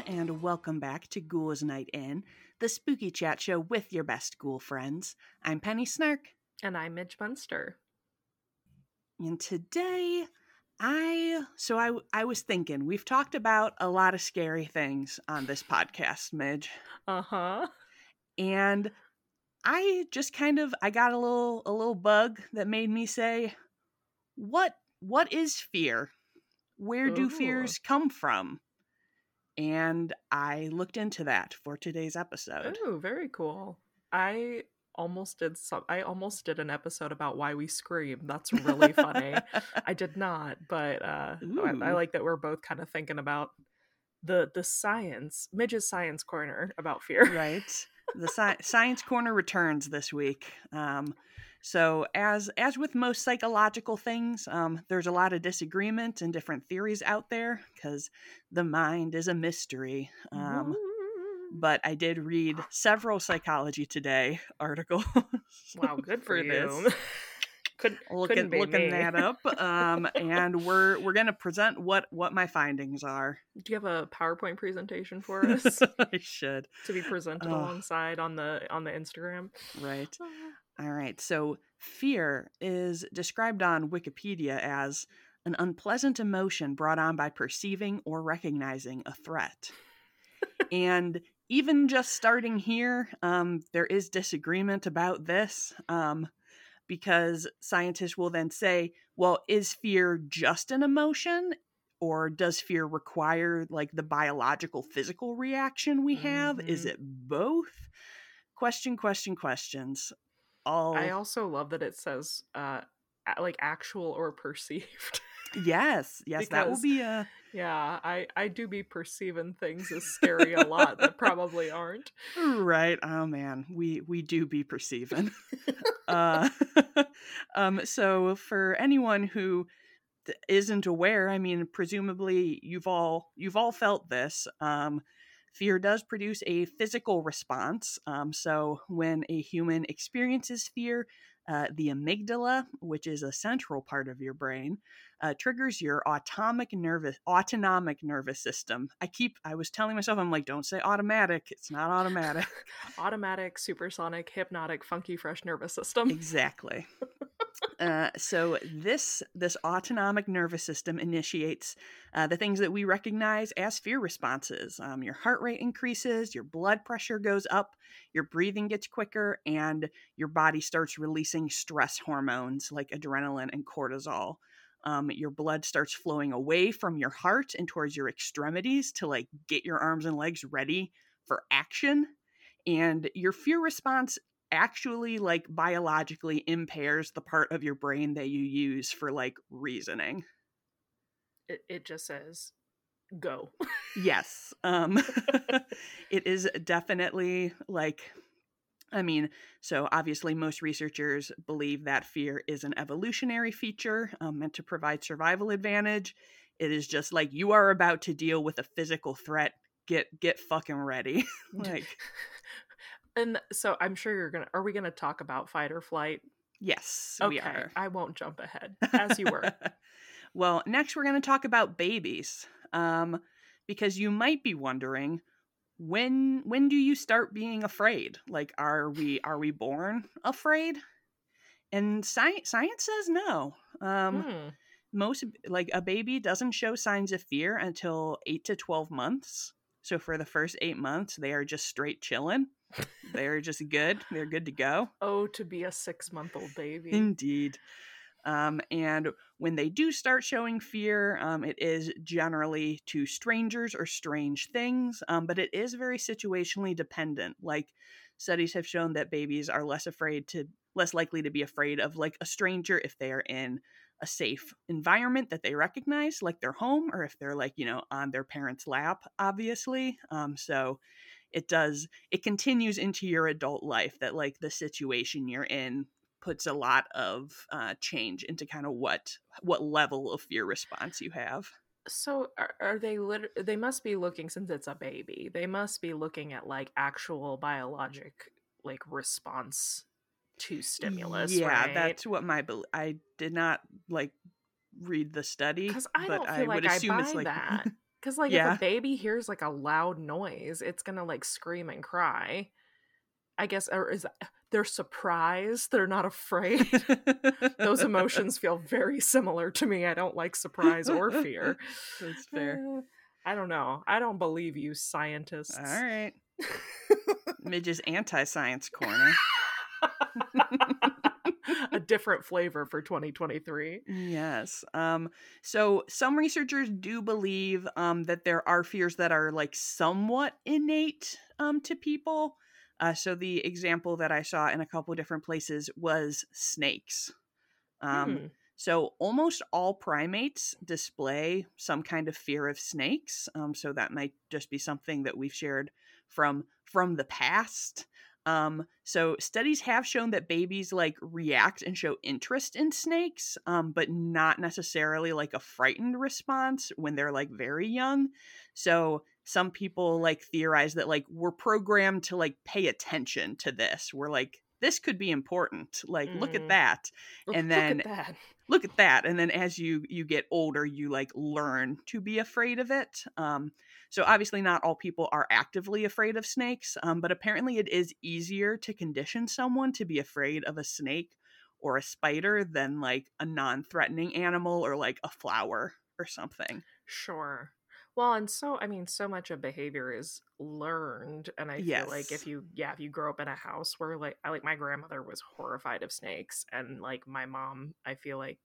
everyone, and welcome back to Ghouls Night In, the spooky chat show with your best ghoul friends. I'm Penny Snark, And I'm Midge Munster. and today I so I I was thinking we've talked about a lot of scary things on this podcast, Midge, Uh huh. and I just kind of I got a little a little bug that made me say, what what is fear? Where do Ooh. fears come from? And I looked into that for today's episode. Oh, very cool. I almost did some. I almost did an episode about why we scream. That's really funny. I did not, but uh, I, I like that we're both kind of thinking about the the science, Midge's science corner about fear. right. The sci- science corner returns this week. Um, so as as with most psychological things, um, there's a lot of disagreement and different theories out there because the mind is a mystery. Um, but I did read several Psychology Today articles. wow, good for, you. this. Could Looking looking me. that up, um, and we're we're gonna present what what my findings are. Do you have a PowerPoint presentation for us I should to be presented Ugh. alongside on the on the Instagram? right. All right. So, fear is described on Wikipedia as an unpleasant emotion brought on by perceiving or recognizing a threat. and even just starting here, um, there is disagreement about this um, because scientists will then say, well, is fear just an emotion? Or does fear require like the biological physical reaction we have? Is Mhm. it both? Question, question, questions all I also love that it says uh like actual or perceived. yes yes that will be a yeah, I I do be perceiving things as scary a lot that probably aren't. right oh man we we do be perceiving uh um so for anyone who isn't aware i mean presumably you've all you've all felt this um fear does produce a physical response um so when a human experiences fear uh, the amygdala, which is a central part of your brain, uh, triggers your autonomic nervous autonomic nervous system. I keep I was telling myself I'm like don't say automatic. It's not automatic. Automatic, supersonic, hypnotic, funky fresh nervous system. exactly. Uh, so this this autonomic nervous system initiates uh, the things that we recognize as fear responses. Um, your heart rate increases, your blood pressure goes up, your breathing gets quicker, and your body starts releasing stress hormones like adrenaline and cortisol. Um, your blood starts flowing away from your heart and towards your extremities to like get your arms and legs ready for action. And your fear response actually like biologically impairs the part of your brain that you use for like reasoning. It it just says go. Yes. Um it is definitely like I mean, so obviously most researchers believe that fear is an evolutionary feature um, meant to provide survival advantage. It is just like you are about to deal with a physical threat. Get get fucking ready. like and so I'm sure you're gonna. Are we gonna talk about fight or flight? yes, Okay, we are. I won't jump ahead as you were. well, next we're going to talk about babies. Um, because you might be wondering when when do you start being afraid? Like are we are we born afraid? And science science says no. Um Hmm. most like a baby doesn't show signs of fear until 8 to 12 months. So for the first 8 months they are just straight chilling. They're just good. They're good to go. Oh, to be a six month old baby. Indeed. Um, and when they do start showing fear, um, it is generally to strangers or strange things, um, but it is very situationally dependent. Like studies have shown that babies are less afraid to, less likely to be afraid of like a stranger if they are in a safe environment that they recognize, like their home, or if they're like, you know, on their parents' lap, obviously. Um, so it does, it continues into your adult life that like the situation you're in puts a lot of uh, change into kind of what what level of fear response you have. So are, are they lit- they must be looking since it's a baby. They must be looking at like actual biologic like response to stimulus. Yeah, right? that's what my bel- I did not like read the study because I but don't I feel would like I assume buy it's like that. Because like Yeah. if a baby hears like a loud noise, it's gonna like scream and cry. I guess, or is they're surprised? They're not afraid. Those emotions feel very similar to me. I don't like surprise or fear. That's fair. Uh, I don't know. I don't believe you, scientists. All right. Midge's anti-science corner. A different flavor for 2023. Yes. Um, so some researchers do believe um, that there are fears that are like somewhat innate um, to people. Uh, so the example that I saw in a couple different places was snakes. Um, Hmm. So almost all primates display some kind of fear of snakes. Um, so that might just be something that we've shared from from the past. Um, so studies have shown that babies like react and show interest in snakes, um, but not necessarily like a frightened response when they're like very young. So some people like theorize that like we're programmed to like pay attention to this. We're like this could be important. Like look Mm. at that And Look then- at that. look at that and then as you you get older you like learn to be afraid of it um so obviously not all people are actively afraid of snakes um but apparently it is easier to condition someone to be afraid of a snake or a spider than like a non-threatening animal or like a flower or something. Sure. Well, and so I mean, so much of behavior is learned, and I feel like if you, yeah, if you grow up in a house where like, I like my grandmother was horrified of snakes, and like my mom, I feel like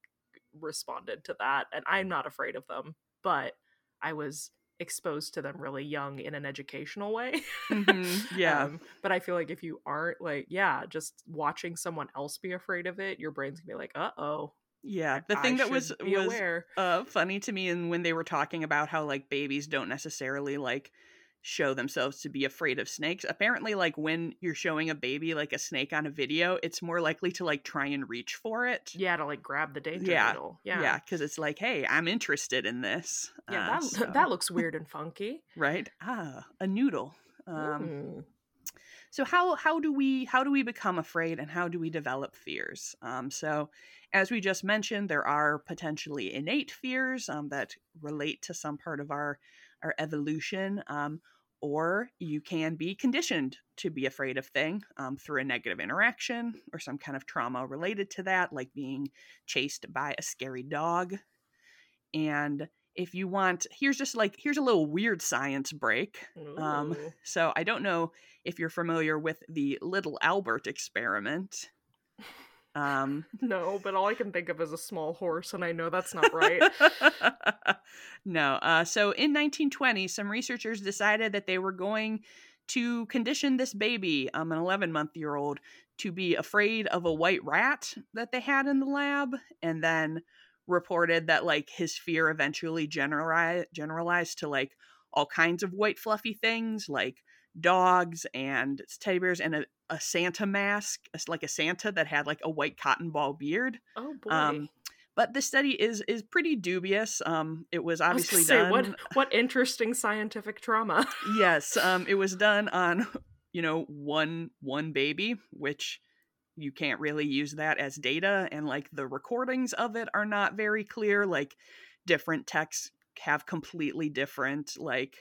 responded to that, and I'm not afraid of them, but I was exposed to them really young in an educational way. Mhm, yeah Um, but I feel like if you aren't like, yeah, just watching someone else be afraid of it, your brain's gonna be like, uh oh. yeah the thing that was was aware. uh funny to me and when they were talking about how like babies don't necessarily like show themselves to be afraid of snakes. Apparently like when you're showing a baby like a snake on a video it's more likely to like try and reach for it. Yeah, to like grab the danger Yeah, needle. yeah because it's like hey i'm interested in this Yeah, Uh, that so- that looks weird and funky. right? Ah a noodle. Um Mm. so how how do we how do we become afraid and how do we develop fears? Um, so as we just mentioned there are potentially innate fears um, that relate to some part of our our evolution um, or you can be conditioned to be afraid of thing um, through a negative interaction or some kind of trauma related to that like being chased by a scary dog and if you want here's just like here's a little weird science break um, so I don't know if you're familiar with the Little Albert experiment. Um, no, but all I can think of is a small horse, and I know that's not right. no. Uh, so in 1920, some researchers decided that they were going to condition this baby, um, an 11 month year old, to be afraid of a white rat that they had in the lab, and then reported that like his fear eventually generalized generalized to like all kinds of white fluffy things like dogs and teddy bears and a, a Santa mask, like a Santa that had like a white cotton ball beard. oh boy. Um, but the study is is pretty dubious. Um, it was I was obviously say, done. what what interesting scientific trauma. yes, um, it was done on you know one one baby, which you can't really use that as data, and like the recordings of it are not very clear. Like different texts have completely different like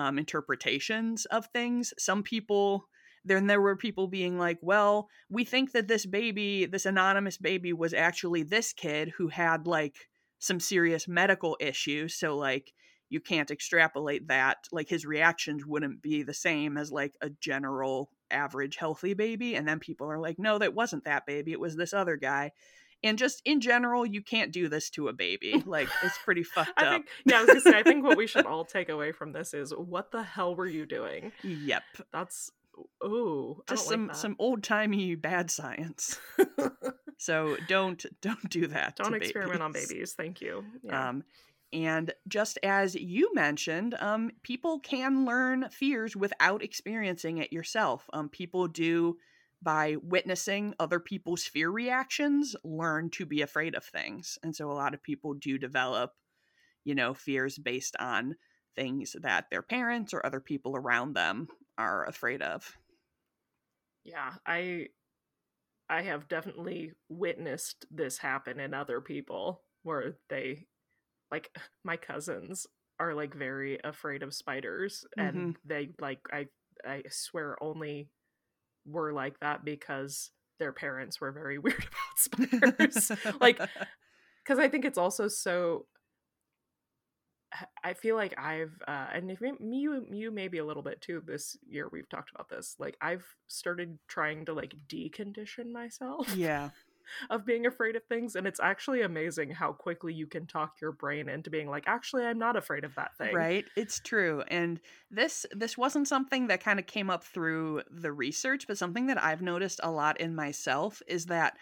um, interpretations of things. Some people then there were people being like, well, we think that this baby, this anonymous baby, was actually this kid who had like some serious medical issues. So, like, you can't extrapolate that. Like, his reactions wouldn't be the same as like a general average healthy baby. And then people are like, no, that wasn't that baby. It was this other guy. And just in general, you can't do this to a baby. Like, it's pretty fucked I up. think yeah, I was gonna say I think what we should all take away from this is what the hell were you doing? Yep. That's ooh, Just some like some old timey bad science. So don't don't do that. don't experiment on babies. Thank you. Yeah. Um, and just as you mentioned, um, people can learn fears without experiencing it yourself. Um, people do by witnessing other people's fear reactions learn to be afraid of things, and so a lot of people do develop, you know, fears based on things that their parents or other people around them are afraid of. yeah, I I have definitely witnessed this happen in other people where they like my cousins are like very afraid of spiders Mm-hmm. and they like I I swear only were like that because their parents were very weird about spiders. like cuz I think it's also so I feel like I've uh and if me you you maybe a little bit too this year we've talked about this. Like I've started trying to like decondition myself yeah. Of being afraid of things and it's actually amazing how quickly you can talk your brain into being like actually I'm not afraid of that thing. Right? It's true. And this this wasn't something that kind of came up through the research, but something that I've noticed a lot in myself is that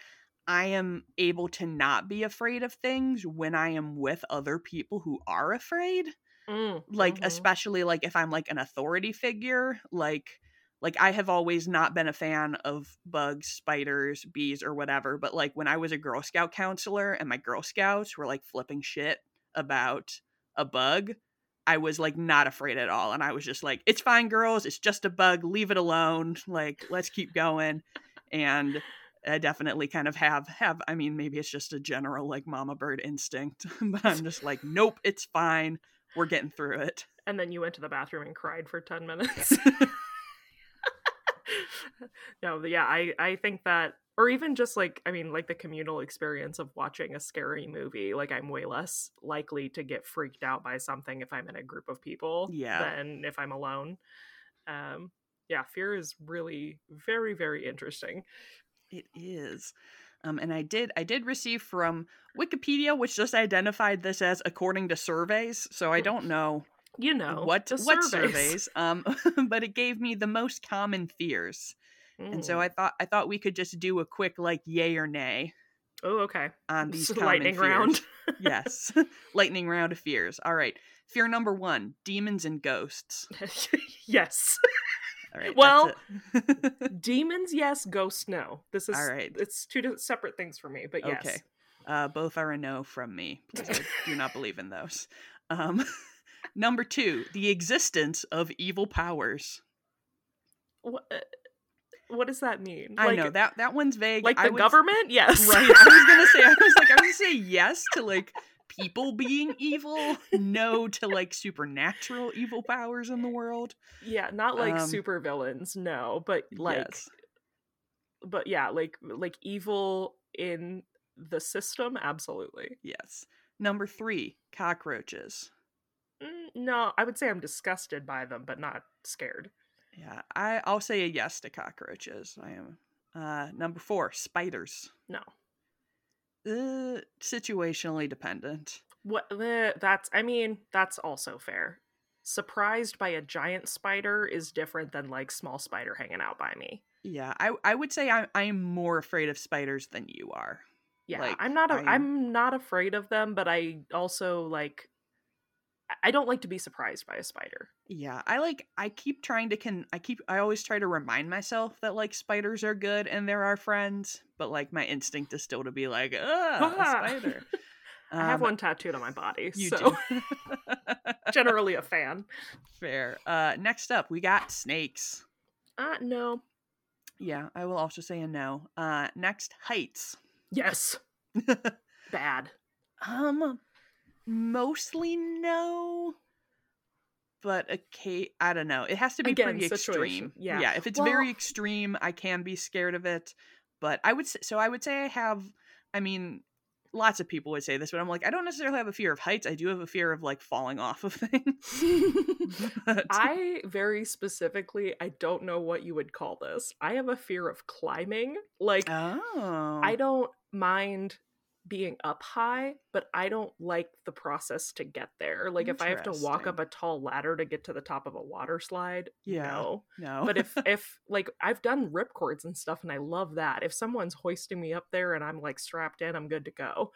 I am able to not be afraid of things when I am with other people who are afraid. Mm, Like mhm. especially like if I'm like an authority figure, like like I have always not been a fan of bugs, spiders, bees or whatever, but like when I was a Girl Scout counselor and my Girl Scouts were like flipping shit about a bug, I was like not afraid at all and I was just like it's fine girls, it's just a bug, leave it alone, like let's keep going. And I definitely kind of have have I mean maybe it's just a general like mama bird instinct, but I'm just like nope, it's fine. We're getting through it. and then you went to the bathroom and cried for 10 minutes. no, but yeah, I I think that or even just like I mean like the communal experience of watching a scary movie, like I'm way less likely to get freaked out by something if I'm in a group of people Yeah. than if I'm alone. Um yeah, fear is really very very interesting. It is. Um, and I did I did receive from Wikipedia, which just identified this as according to surveys. So I don't know You know, what what surveys. Um, but it gave me the most common fears. And so Mm. I thought I thought we could just do a quick like yay or nay Oh, okay. on these So lightning fears. round. yes. lightning round of fears. All right. Fear number one, demons and ghosts. yes. All right. Well. Demons, yes. Ghosts, no. This is All right. It's two separate things for me, but yes. Okay. Uh, both are a no from me because I do not believe in those. Um, number two, the existence of evil powers. What, uh, what does that mean? I like, know that that one's vague. Like I the would- government? Yes. right? I was gonna say. I was like, I was gonna say yes to like people being evil, no to like supernatural evil powers in the world. yeah, not like Um, super villains, no, but like, yes. but yeah, like like evil in the system, absolutely. yes. Number three, cockroaches. No, I would say I'm disgusted by them, but not scared. Yeah, I I'll say a yes to cockroaches. I am. Uh, number four, spiders. No. Uh, situationally dependent. What the, that's I mean, that's also fair. Surprised by a giant spider is different than like small spider hanging out by me. Yeah, I I would say I'm I'm more afraid of spiders than you are. Yeah, Like, I'm not a, I'm- I'm not afraid of them, but I also like I- don't like to be surprised by a spider. Yeah, I like I keep trying to can I keep I always try to remind myself that like spiders are good and they're our friends, but like my instinct is still to be like, ugh, a Ah. spider. I have Um, one tattooed on my body, You so do. generally a fan. Fair. Uh next up, we got snakes. Uh no. Yeah, I will also say a no. Uh next, heights. Yes. Bad. Um, mostly no. But okay, I don't know. It has to be Again, pretty situation. extreme. Yeah. yeah. If it's Well- very extreme, I can be scared of it. But I would say so. I would say I have. I mean, lots of people would say this, but I'm like, I don't necessarily have a fear of heights. I do have a fear of like falling off of things. But- I very specifically, I don't know what you would call this. I have a fear of climbing. Like, oh, I don't mind being up high, but I don't like the process to get there. Like, if I have to walk up a tall ladder to get to the top of a water slide, Yeah. no. no. But if, if, like, I've done rip cords and stuff and I love that. If someone's hoisting me up there and I'm like strapped in, I'm good to go.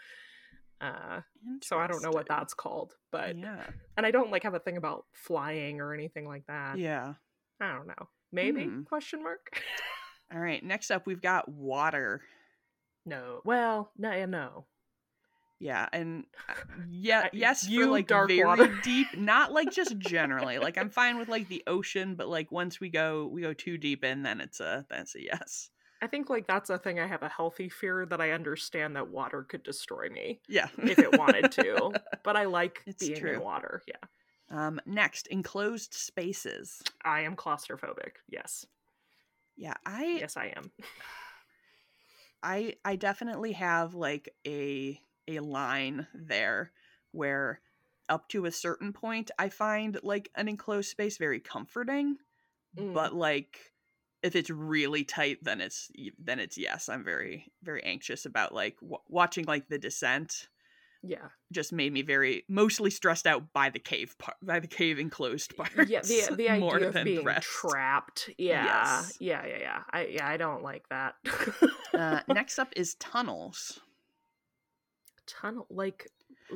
Uh, so I don't know what that's called, but yeah, and I don't like have a thing about flying or anything like that. yeah. I don't know. Maybe Hmm. question mark. All right. Next up, we've got water. No. Well, no, no. Yeah, and uh, yeah, yes, you for like dark very water. deep, not like just generally. like I'm fine with like the ocean, but like once we go we go too deep in, then it's a that's a yes. I think like that's a thing I have a healthy fear that I understand that water could destroy me Yeah, if it wanted to. but I like It's being true. in water. Yeah. Um, next, enclosed spaces. I am claustrophobic. Yes. Yeah, I Yes, I am. I I definitely have like a a line there where up to a certain point I find like an enclosed space very comforting, Mm. but like if it's really tight then it's then it's yes, I'm very very anxious about like w- watching like The Descent yeah. just made me very mostly stressed out by the cave part by the cave enclosed part. Yeah, the the idea of being trapped. Yeah. Yes. Yeah, yeah, yeah. I yeah, I don't like that. uh, next up is tunnels. Tunnel like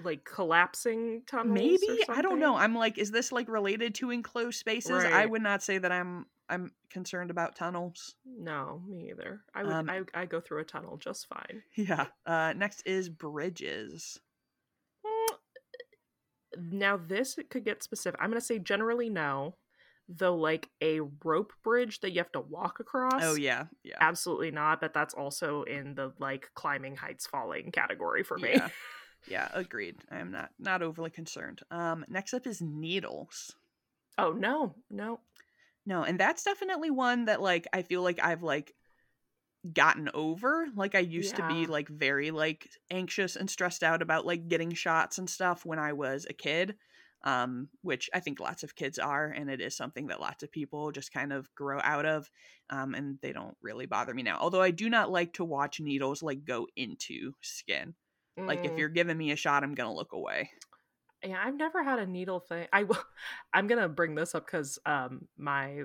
like collapsing tunnels. Maybe I don't know. I'm like, is this like related to enclosed spaces? I would not say that I'm I'm concerned about tunnels. No, me either. I would Um, I I go through a tunnel just fine. Yeah. Uh, next is bridges. Now this could get specific. I'm gonna say generally no, though. Like a rope bridge that you have to walk across. Oh yeah, yeah, absolutely not. But that's also in the like climbing heights falling category for me. yeah, yeah. Agreed. I am not not overly concerned. Um, next up is needles. Oh no, no. No, and that's definitely one that like I feel like I've like gotten over. Like I used to be like very like anxious and stressed out about like getting shots and stuff when I was a kid. Um, which I think lots of kids are, and it is something that lots of people just kind of grow out of. Um, and they don't really bother me now. Although I do not like to watch needles like go into skin. Like if Mm, you're giving me a shot, I'm gonna look away. yeah, I've never had a needle thing. I will. I'm gonna bring this up because um my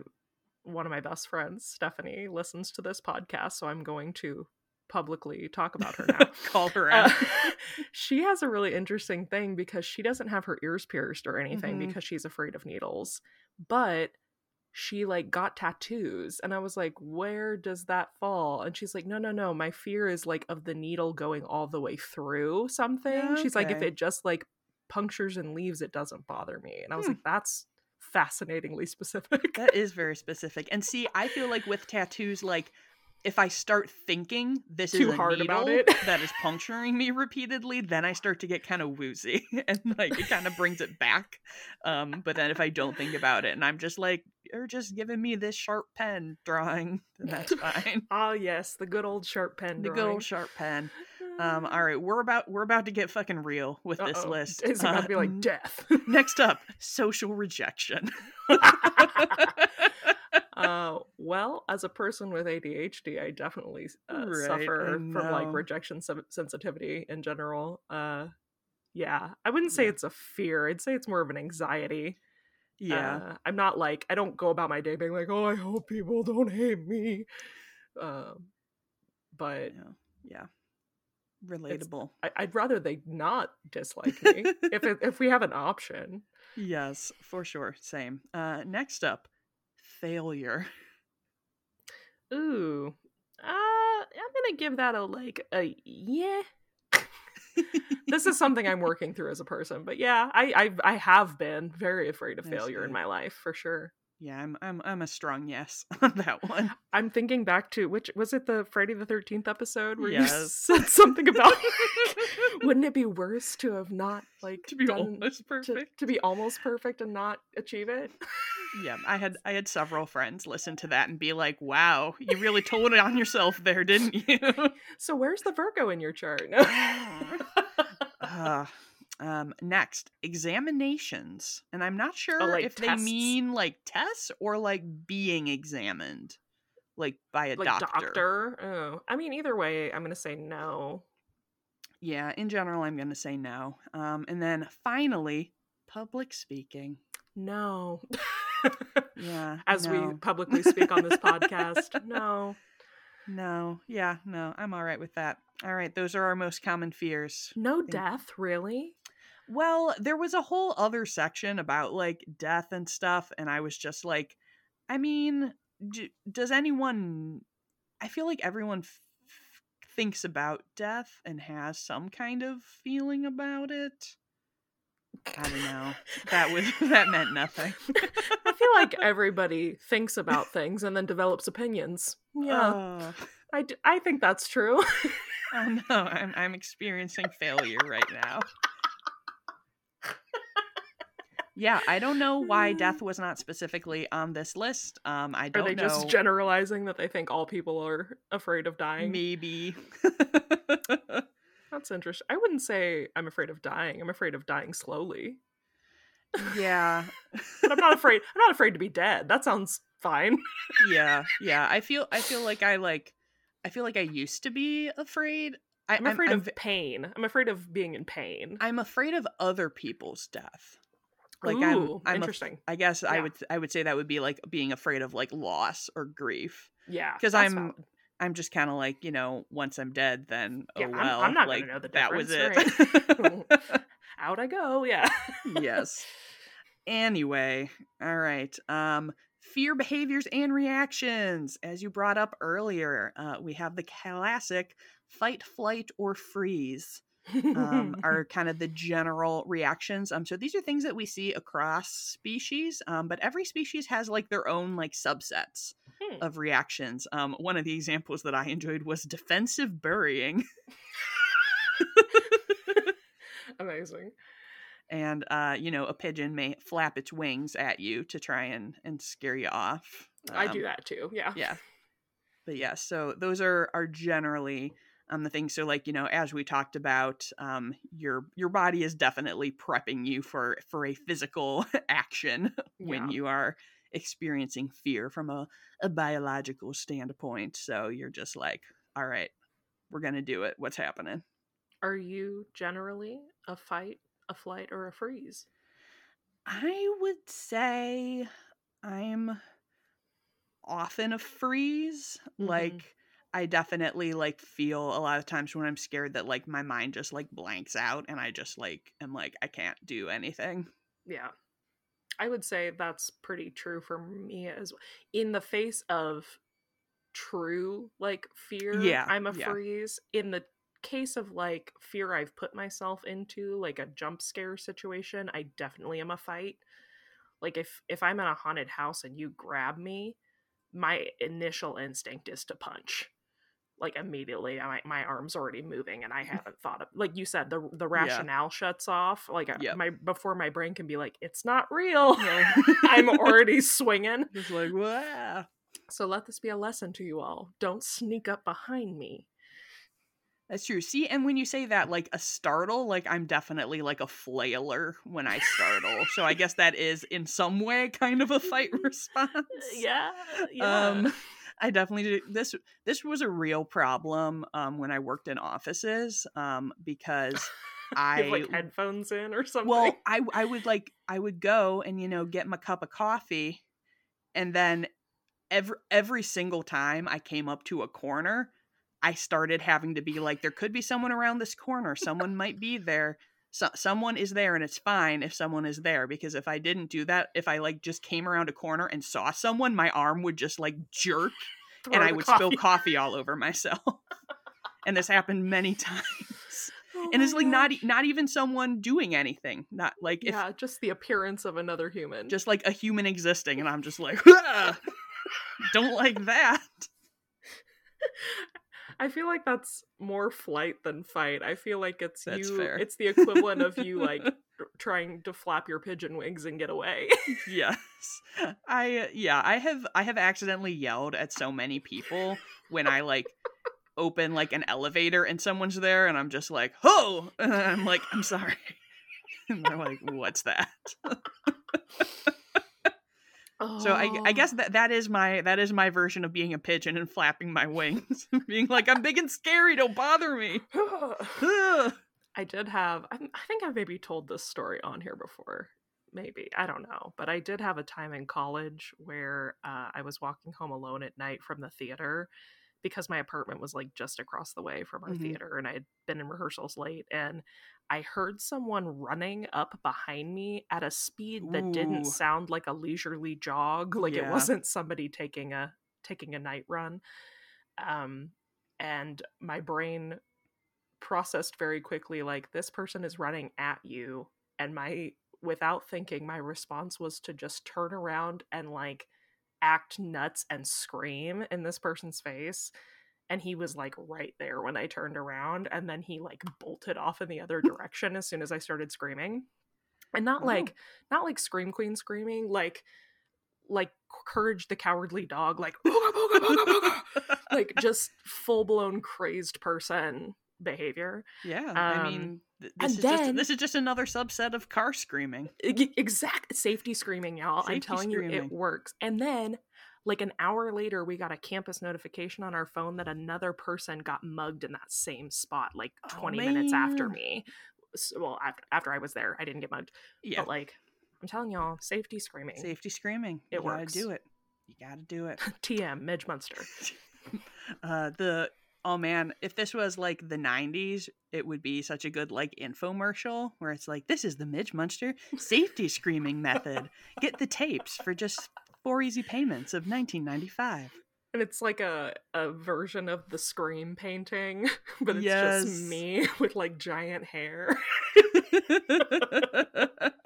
one of my best friends Stephanie listens to this podcast, so I'm going to publicly talk about her now. Call her Uh, out. she has a really interesting thing because she doesn't have her ears pierced or anything Mhm. because she's afraid of needles but she like got tattoos and i was like where does that fall and she's like no no no my fear is like of the needle going all the way through something she's like if it just like punctures and leaves it doesn't bother me and i was Hmm. like that's fascinatingly specific That is very specific. And see, I feel like with tattoos, like if I start thinking this Too is a hard needle about it. that is puncturing me repeatedly, then I start to get kind of woozy and like it kind of brings it back. Um, but then if I don't think about it and I'm just like, you're just giving me this sharp pen drawing, then that's fine. ah yes the good old sharp pen the good old sharp pen. Um, all right, we're about we're about to get fucking real with this Uh-oh. list. It's about Uh, to be like death. next up, social rejection. uh, well, as a person with ADHD, I definitely uh, Right, suffer from like rejection sen- sensitivity in general. Uh, yeah, I wouldn't say Yeah. it's a fear. I'd say it's more of an anxiety. yeah. Uh, I'm not like I don't go about my day being like, oh, I hope people don't hate me. Um, but yeah. Yeah. Relatable. I- I'd rather they not dislike me if it, if we have an option. Yes, for sure. Same. Uh, next up, failure. Ooh, uh, I'm gonna give that a like a yeah. this is something I'm working through as a person, but yeah, I I, I have been very afraid of failure in my life for sure. Yeah, I'm I'm I'm a strong yes on that one. I'm thinking back to which was it the Friday the Thirteenth episode where you said something about wouldn't it be worse to have not like to be done- almost to, perfect. to be almost perfect and not achieve it? Yeah, I had I had several friends listen to that and be like, "Wow, you really told it on yourself there, didn't you?" So where's the Virgo in your chart? uh, um, next, examinations, and I'm not sure Oh, like if tests? they mean like tests or like being examined, like by a like doctor. doctor. Oh, I mean, either way, I'm gonna say no. Yeah, in general, I'm going to say no. Um, and then finally, public speaking. No. Yeah. As we publicly speak on this podcast, no. No. Yeah, no. I'm all right with that. All right. Those are our most common fears. No death, really? Well, there was a whole other section about like death and stuff. And I was just like, I mean, d- does anyone. I feel like everyone f- thinks about death and has some kind of feeling about it. I don't know. That was that meant nothing. I feel like everybody thinks about things and then develops opinions. Yeah, Oh, I, d- I think that's true. oh no, I'm I'm experiencing failure right now. yeah, I don't know why death was not specifically on this list. Um, I don't Are they know. just generalizing that they think all people are afraid of dying? Maybe. That's interesting. I wouldn't say I'm afraid of dying. I'm afraid of dying slowly. yeah. But I'm not afraid. I'm not afraid to be dead. That sounds fine. yeah. Yeah. I feel I feel like I like I feel like I used to be afraid. I, I'm afraid I'm, of pain. I'm afraid of being in pain. I'm afraid of other people's death. Like Ooh, I'm I'm interesting. I guess I would I would say that would be like being afraid of like loss or grief. Yeah, because I'm- valid. I'm just kind of like, you know, once I'm dead, then oh Yeah, I'm- well, I'm not gonna know the that was it. out I go. Yeah. yes. Anyway, all right. Um, fear behaviors and reactions. As you brought up earlier, uh, we have the classic fight, flight, or freeze. Um, are kind of the general reactions. Um, so these are things that we see across species, um, but every species has like their own like subsets Hmm. of reactions. Um, one of the examples that I enjoyed was defensive burying. Amazing. And uh, you know a pigeon may flap its wings at you to try and and scare you off I Um, do that too. Yeah. yeah but yeah so those are are generally um the things so like you know as we talked about um your your body is definitely prepping you for for a physical action when Yeah. you are experiencing fear from a, a biological standpoint so you're just like all right we're gonna do it what's happening Are you generally a fight, a flight, or a freeze? I would say I'm often a freeze. Mhm. Like I definitely like feel a lot of times when I'm scared that like my mind just like blanks out and I just like am like I can't do anything. Yeah. I would say that's pretty true for me as well. In the face of true like fear, Yeah, I'm a yeah. freeze. In the case of like fear I've put myself into, like a jump scare situation, I definitely am a fight. Like if if I'm in a haunted house and you grab me, my initial instinct is to punch. Like immediately, my, my arm's already moving, and I haven't thought of like you said the the rationale shuts off. Like uh, Yep. my before my brain can be like, it's not real. Yeah. I'm already swinging. just like wow. So let this be a lesson to you all. Don't sneak up behind me. That's true. See, and when you say that, like a startle, like I'm definitely like a flailer when I startle. so I guess that is in some way kind of a fight response. Yeah, yeah. Um, I definitely did. This this was a real problem um, when I worked in offices um, because I have like headphones in or something. well I I would like I would go and you know get my cup of coffee, and then every every single time I came up to a corner, I started having to be like, there could be someone around this corner. Someone might be there. So, someone is there, and it's fine if someone is there because if I didn't do that, if I like just came around a corner and saw someone, my arm would just like jerk Throw and I would spill coffee. coffee all over myself. and this happened many times. Oh And it's like not gosh. not even someone doing anything. Not like if yeah, just the appearance of another human. just like a human existing, and I'm just like, "Ah, don't like that. I feel like that's more flight than fight. I feel like it's That's you. fair. It's the equivalent of you like trying to flap your pigeon wings and get away. yes i yeah i have i have accidentally yelled at so many people when i like open like an elevator and someone's there and i'm just like oh and i'm like i'm sorry and they're like what's that so I, I guess Oh. that that is my that is my version of being a pigeon and flapping my wings being like i'm big and scary don't bother me I did have. I I think I've maybe told this story on here before. Maybe I don't know, but I did have a time in college where uh, I was walking home alone at night from the theater because my apartment was like just across the way from our Mhm. theater, and I had been in rehearsals late, and I heard someone running up behind me at a speed that Ooh. didn't sound like a leisurely jog, like it wasn't somebody taking a taking a night run. Um, and my brain processed very quickly like this person is running at you and my without thinking my response was to just turn around and like act nuts and scream in this person's face and he was like right there when I turned around and then he like bolted off in the other direction as soon as I started screaming and not Oh. like not like scream queen screaming like like courage the cowardly dog like "Booga, booga, booga, booga," like just full blown crazed person behavior yeah, I um, mean, th- and this is just then- this is just another subset of car screaming. Exact safety screaming y'all i'm Safety telling you it works and then like an hour later we got a campus notification on our phone that another person got mugged in that same spot like Oh, 20 minutes after me S- well after, after i was there i didn't get mugged Yeah, but like i'm telling y'all safety screaming safety screaming. It you gotta works. do it. You gotta do it. tm midge munster uh the oh man if this was like the 90s it would be such a good like infomercial where it's like this is the midge munster safety screaming method get the tapes for just four easy payments of 1995 and it's like a, a version of the scream painting but it's Yes. just me with like giant hair.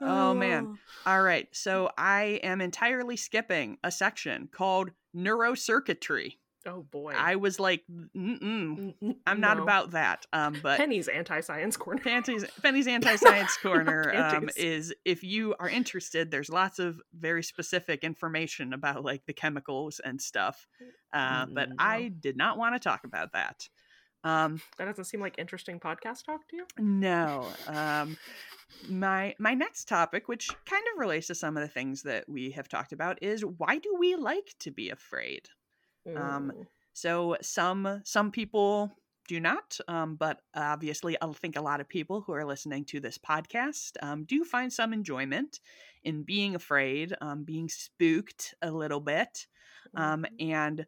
Oh man. Ah. All right. So i am entirely skipping a section called neurocircuitry oh boy i was like Mm-mm, i'm not no. about that um but penny's anti-science corner Penny's, Penny's anti-science corner um, is if you are interested, there's lots of very specific information about like the chemicals and stuff. Uh, but Mm, I did not want to talk about that. Um, That doesn't seem like interesting podcast talk to you. no. Um, my my next topic, which kind of relates to some of the things that we have talked about, is why do we like to be afraid? Um. So some some people do not, um, but obviously, I think a lot of people who are listening to this podcast um, do find some enjoyment in being afraid, um, being spooked a little bit, um, Mhm. and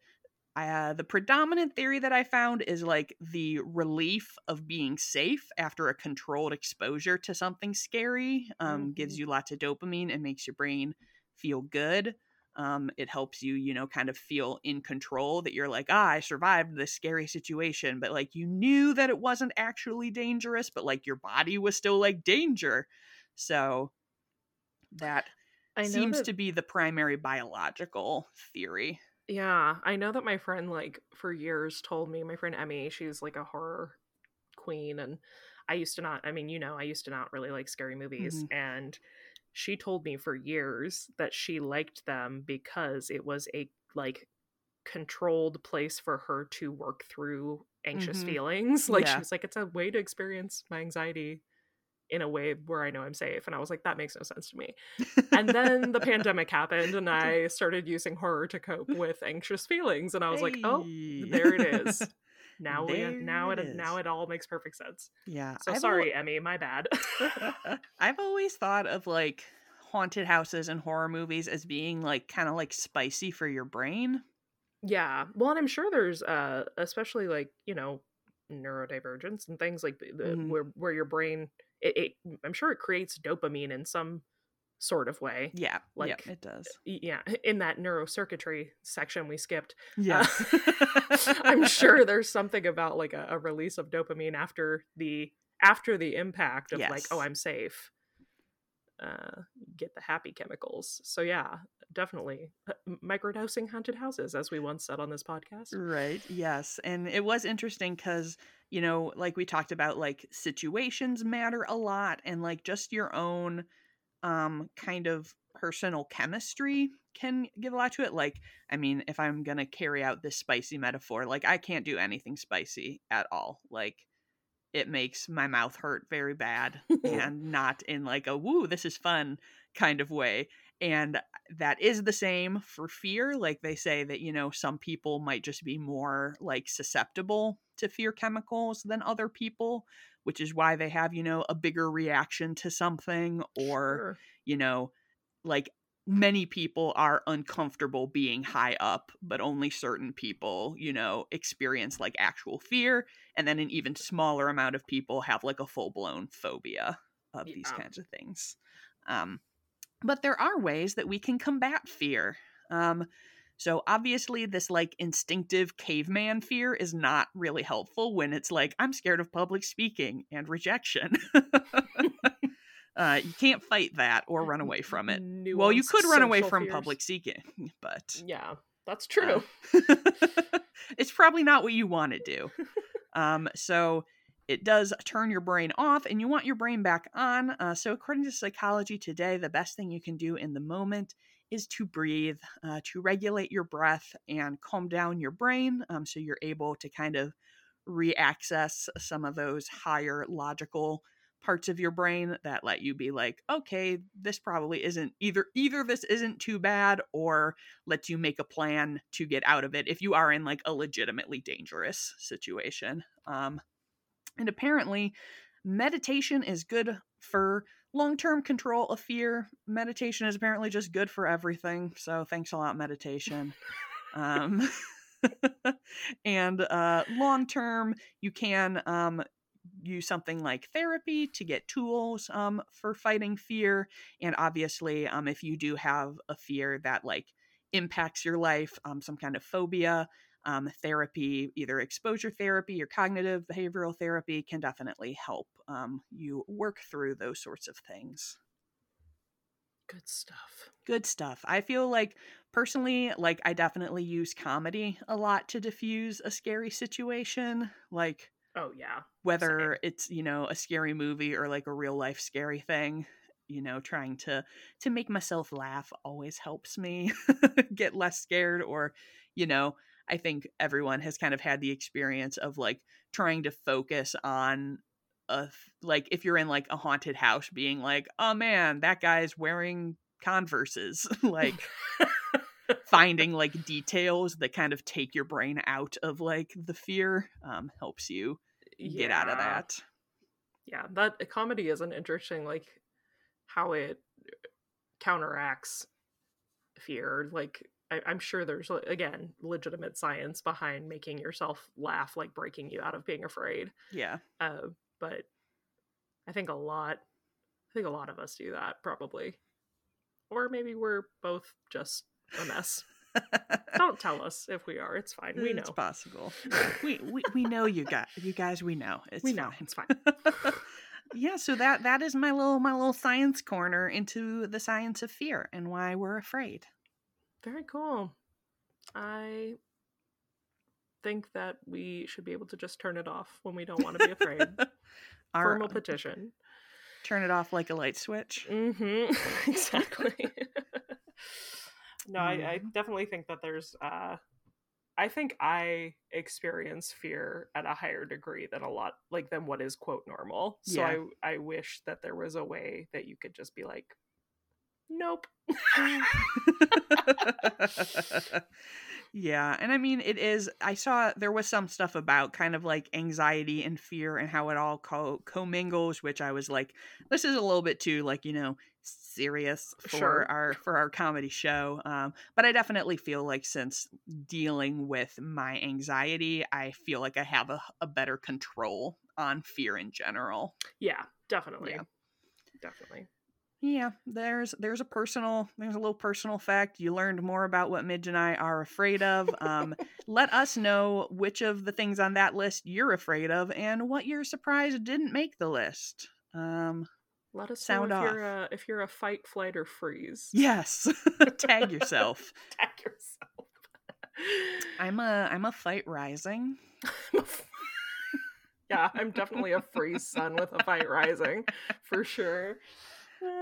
uh, the predominant theory that I found is like the relief of being safe after a controlled exposure to something scary um, gives Mhm. you lots of dopamine and makes your brain feel good. Um, it helps you, you know, kind of feel in control that you're like, ah, I survived this scary situation, but like you knew that it wasn't actually dangerous, but like your body was still like danger. So that I seems that- to be the primary biological theory. Yeah, I know that my friend like for years told me my friend Emmy, she's like a horror queen and I used to not I mean, you know, I used to not really like scary movies Mm-hmm. and she told me for years that she liked them because it was a like controlled place for her to work through anxious Mhm. feelings. Like she was like it's a way to experience my anxiety in a way where I know I'm safe and I was like that makes no sense to me. And then the pandemic happened and I started using horror to cope with anxious feelings and I was like, "Oh, there it is. Now we There now it, it now it all makes perfect sense. yeah. So I've al- sorry, Emmy, my bad. I've always thought of like haunted houses and horror movies as being like kind of like spicy for your brain. yeah. Well, and I'm sure there's uh especially like, you know, neurodivergence and things like the, the- Mhm. where where your brain it, it I'm sure it creates dopamine in some sort of way. Yeah. Like, yep, it does. Yeah, in that neurocircuitry section we skipped. Yeah. I'm sure there's something about like a, a release of dopamine after the after the impact of like, oh, I'm safe. Uh, get the happy chemicals. So yeah, definitely uh, microdosing haunted houses, as we once said on this podcast. Right. Yes. And it was interesting because, you know, like we talked about, like situations matter a lot and like just your own um kind of personal chemistry can give a lot to it. Like, I mean, if I'm going to carry out this spicy metaphor, like I can't do anything spicy at all. Like, it makes my mouth hurt very bad and not in like a woo, this is fun kind of way. And that is the same for fear. Like they say that, you know, some people might just be more like susceptible to fear chemicals than other people, which is why they have, you know, a bigger reaction to something or, Sure. you know, like many people are uncomfortable being high up, but only certain people, you know, experience like actual fear. And then an even smaller amount of people have like a full blown phobia of these kinds of things. Um, but there are ways that we can combat fear. Um, so obviously, this like instinctive caveman fear is not really helpful when it's like, I'm scared of public speaking and rejection. uh, you can't fight that or run away from it. Well, you could run away from fears. public speaking, but Yeah, that's uh, true. it's probably not what you want to do. Um, so it does turn your brain off and you want your brain back on. Uh, so, according to Psychology Today, the best thing you can do in the moment is to breathe, uh, to regulate your breath and calm down your brain um, so you're able to kind of re-access some of those higher logical parts of your brain that let you be like okay this probably isn't either either this isn't too bad or lets you make a plan to get out of it if you are in like a legitimately dangerous situation. Um and apparently meditation is good for long-term control of fear meditation is apparently just good for everything so thanks a lot meditation um and uh, long term, you can um, use something like therapy to get tools um, for fighting fear. And obviously, um, if you do have a fear that like impacts your life, um, some kind of phobia, um, therapy, either exposure therapy or cognitive behavioral therapy, can definitely help um, you work through those sorts of things. Good stuff. Good stuff. I feel like personally, like I definitely use comedy a lot to diffuse a scary situation. Like, oh yeah, whether Same. it's you know a scary movie or like a real life scary thing. You know, trying to to make myself laugh always helps me get less scared. Or, you know, I think everyone has kind of had the experience of like trying to focus on a like if you're in like a haunted house being like oh man that guy's wearing converses like finding like details that kind of take your brain out of like the fear um helps you yeah. get out of that yeah that comedy is an interesting like how it counteracts fear like I, am sure there's again legitimate science behind making yourself laugh like breaking you out of being afraid yeah uh, but I think a lot I think a lot of us do that probably. Or maybe we're both just a mess. Don't tell us if we are. It's fine. We know. It's possible. we, we we know you guys. You guys, we know. It's we fine. know. It's fine. yeah. So that that is my little my little science corner into the science of fear and why we're afraid. Very cool. I think that we should be able to just turn it off when we don't want to be afraid. Our, Formal petition. Turn it off like a light switch. Mm-hmm. exactly. no, mm. I, I, mm-hmm. definitely think that there's. Uh, I think I experience fear at a higher degree than a lot, like than what is quote normal. So yeah. I, I wish that there was a way that you could just be like, nope. Yeah, and I mean it is I saw there was some stuff about kind of like anxiety and fear and how it all co- commingles, which I was like this is a little bit too like, you know, serious for sure. our for our comedy show. Um but I definitely feel like since dealing with my anxiety, I feel like I have a, a better control on fear in general. Yeah, definitely. Yeah. Definitely yeah there's there's a personal there's a little personal fact you learned more about what midge and i are afraid of um, let us know which of the things on that list you're afraid of and what you're surprised didn't make the list um, let us sound know if off. you're a, if you're a fight flight or freeze. Yes tag yourself. Tag yourself. I'm a i'm a fight rising. Yeah i'm definitely a freeze sun with a fight rising for sure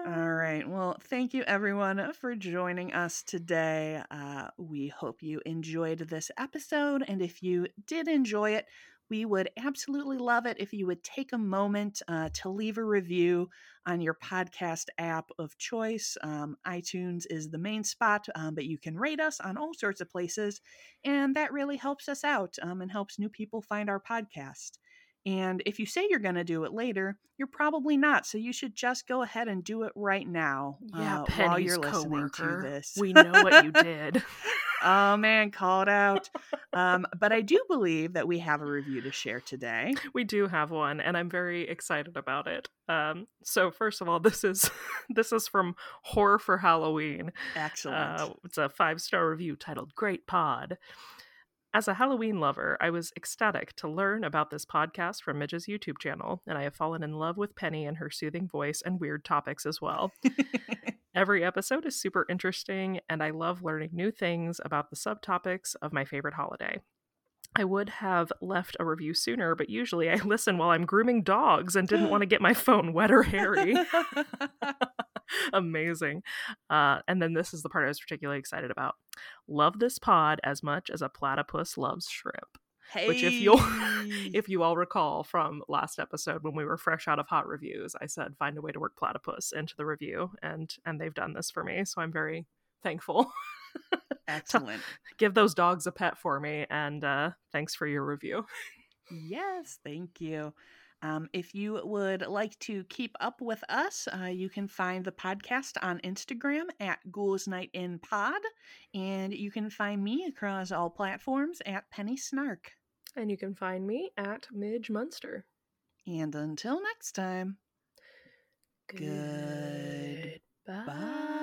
all right. Well, thank you everyone for joining us today. Uh, we hope you enjoyed this episode. And if you did enjoy it, we would absolutely love it if you would take a moment uh, to leave a review on your podcast app of choice. Um, iTunes is the main spot, um, but you can rate us on all sorts of places. And that really helps us out um, and helps new people find our podcast. And if you say you're going to do it later, you're probably not. So you should just go ahead and do it right now. Yeah, uh, while you're listening to this. We know what you did. oh man, called out. Um, but I do believe that we have a review to share today. We do have one, and I'm very excited about it. Um, so first of all, this is this is from Horror for Halloween. Excellent. Uh, it's a five star review titled "Great Pod." As a Halloween lover, I was ecstatic to learn about this podcast from Midge's YouTube channel, and I have fallen in love with Penny and her soothing voice and weird topics as well. Every episode is super interesting, and I love learning new things about the subtopics of my favorite holiday. I would have left a review sooner, but usually I listen while I'm grooming dogs and didn't want to get my phone wet or hairy. Amazing. Uh, and then this is the part I was particularly excited about. Love this pod as much as a platypus loves shrimp. Hey. Which, if you'll, if you all recall from last episode when we were fresh out of hot reviews, I said find a way to work platypus into the review, and and they've done this for me, so I'm very thankful. Excellent. Give those dogs a pet for me, and uh, thanks for your review. Yes, thank you. Um, if you would like to keep up with us, uh, you can find the podcast on Instagram at Ghouls Night in Pod, and you can find me across all platforms at Penny Snark. And you can find me at Midge Munster. And until next time, Goodbye. bye.